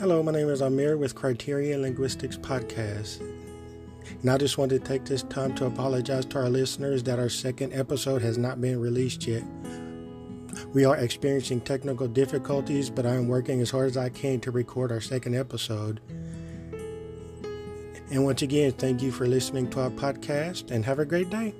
Hello, my name is Amir with Criterion Linguistics Podcast. And I just wanted to take this time to apologize to our listeners that our second episode has not been released yet. We are experiencing technical difficulties, but I am working as hard as I can to record our second episode. And once again, thank you for listening to our podcast and have a great day.